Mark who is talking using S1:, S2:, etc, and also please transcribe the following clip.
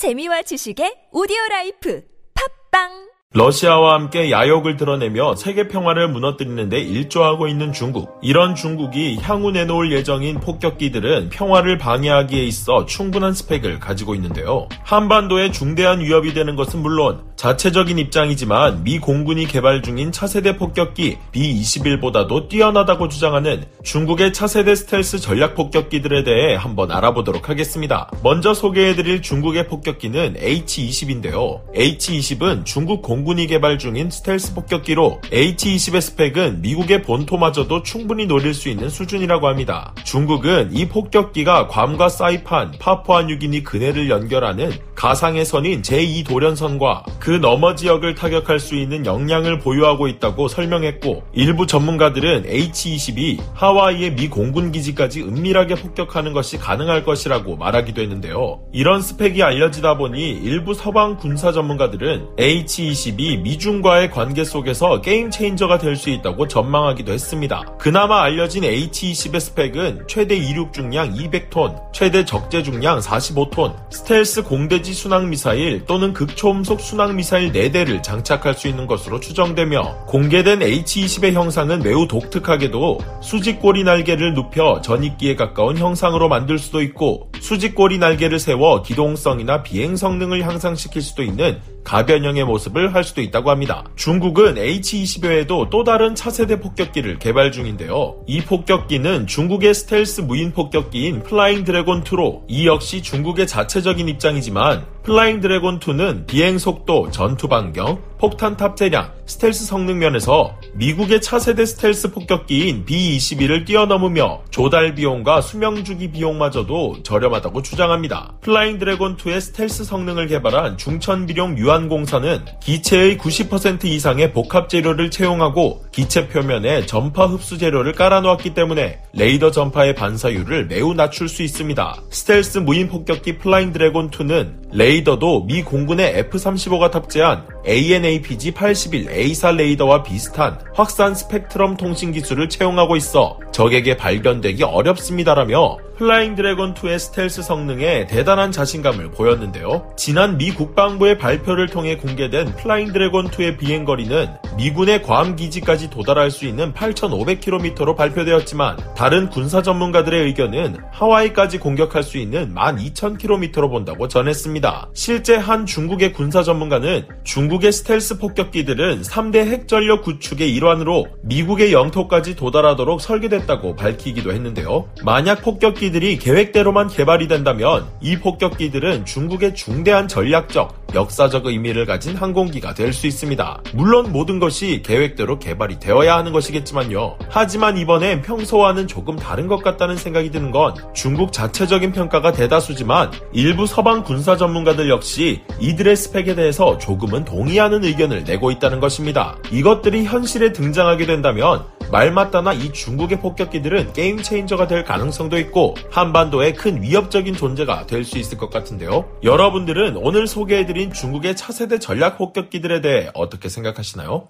S1: 재미와 지식의 audio life. 팝빵
S2: 러시아와 함께 야욕을 드러내며 세계 평화를 무너뜨리는데 일조하고 있는 중국. 이런 중국이 향후 내놓을 예정인 폭격기들은 평화를 방해하기에 있어 충분한 스펙을 가지고 있는데요. 한반도에 중대한 위협이 되는 것은 물론 자체적인 입장이지만 미 공군이 개발 중인 차세대 폭격기 B-21보다도 뛰어나다고 주장하는 중국의 차세대 스텔스 전략 폭격기들에 대해 한번 알아보도록 하겠습니다. 먼저 소개해드릴 중국의 폭격기는 H-20인데요. H-20은 중국 공 공군이 개발 중인 스텔스 폭격기로 H-20의 스펙은 미국의 본토마저도 충분히 노릴 수 있는 수준이라고 합니다. 중국은 이 폭격기가 괌과 사이판, 파푸아 뉴기니 근해를 연결하는 가상의 선인 제2도련선과 그 너머 지역을 타격할 수 있는 역량을 보유하고 있다고 설명했고 일부 전문가들은 H-20이 하와이의 미 공군 기지까지 은밀하게 폭격하는 것이 가능할 것이라고 말하기도 했는데요. 이런 스펙이 알려지다 보니 일부 서방 군사 전문가들은 H-20 20이 미중과의 관계 속에서 game changer가 될 수 있다고 전망하기도 했습니다. 그나마 알려진 H-20의 스펙은 최대 이륙 중량 200톤, 최대 적재 중량 45톤, 스텔스 공대지 순항 미사일 또는 극초음속 순항 미사일 4대를 장착할 수 있는 것으로 추정되며 공개된 H-20의 형상은 매우 독특하게도 수직꼬리 날개를 눕혀 전익기에 가까운 형상으로 만들 수도 있고 수직꼬리 날개를 세워 기동성이나 비행 성능을 향상시킬 수도 있는 가변형의 모습을 할 수도 있다고 합니다. 중국은 H-20 외에도 또 다른 차세대 폭격기를 개발 중인데요. 이 폭격기는 중국의 스텔스 무인 폭격기인 플라잉 드래곤 2로 이 역시 중국의 자체적인 입장이지만 플라잉 드래곤 2는 비행 속도, 전투 반경, 폭탄 탑재량, 스텔스 성능 면에서 미국의 차세대 스텔스 폭격기인 B-22를 뛰어넘으며 조달 비용과 수명 주기 비용마저도 저렴하다고 주장합니다. 플라잉 드래곤 2의 스텔스 성능을 개발한 중천비룡 유한공사는 기체의 90% 이상의 복합 재료를 채용하고 기체 표면에 전파 흡수 재료를 깔아놓았기 때문에 레이더 전파의 반사율을 매우 낮출 수 있습니다. 스텔스 무인 폭격기 플라잉 드래곤 2는 레이더도 미 공군의 F-35가 탑재한 AN/APG-81 AESA 레이더와 비슷한 확산 스펙트럼 통신 기술을 채용하고 있어 적에게 발견되기 어렵습니다라며 플라잉 드래곤 2의 스텔스 성능에 대단한 자신감을 보였는데요. 지난 미 국방부의 발표를 통해 공개된 플라잉 드래곤 2의 비행 거리는 미군의 괌 기지까지 도달할 수 있는 8,500km로 발표되었지만 다른 군사 전문가들의 의견은 하와이까지 공격할 수 있는 12,000km로 본다고 전했습니다. 실제 한 중국의 군사 전문가는 중국 의 스텔스 폭격기들은 3대 핵전력 구축의 일환으로 미국의 영토까지 도달하도록 설계됐다고 밝히기도 했는데요. 만약 폭격기 폭격기들이 계획대로만 개발이 된다면 이 폭격기들은 중국의 중대한 전략적, 역사적 의미를 가진 항공기가 될 수 있습니다. 물론 모든 것이 계획대로 개발이 되어야 하는 것이겠지만요. 하지만 이번엔 평소와는 조금 다른 것 같다는 생각이 드는 건 중국 자체적인 평가가 대다수지만 일부 서방 군사 전문가들 역시 이들의 스펙에 대해서 조금은 동의하는 의견을 내고 있다는 것입니다. 이것들이 현실에 등장하게 된다면 말맞다나 이 중국의 폭격기들은 게임 체인저가 될 가능성도 있고 한반도에 큰 위협적인 존재가 될 수 있을 것 같은데요. 여러분들은 오늘 소개해드린 중국의 차세대 전략 폭격기들에 대해 어떻게 생각하시나요?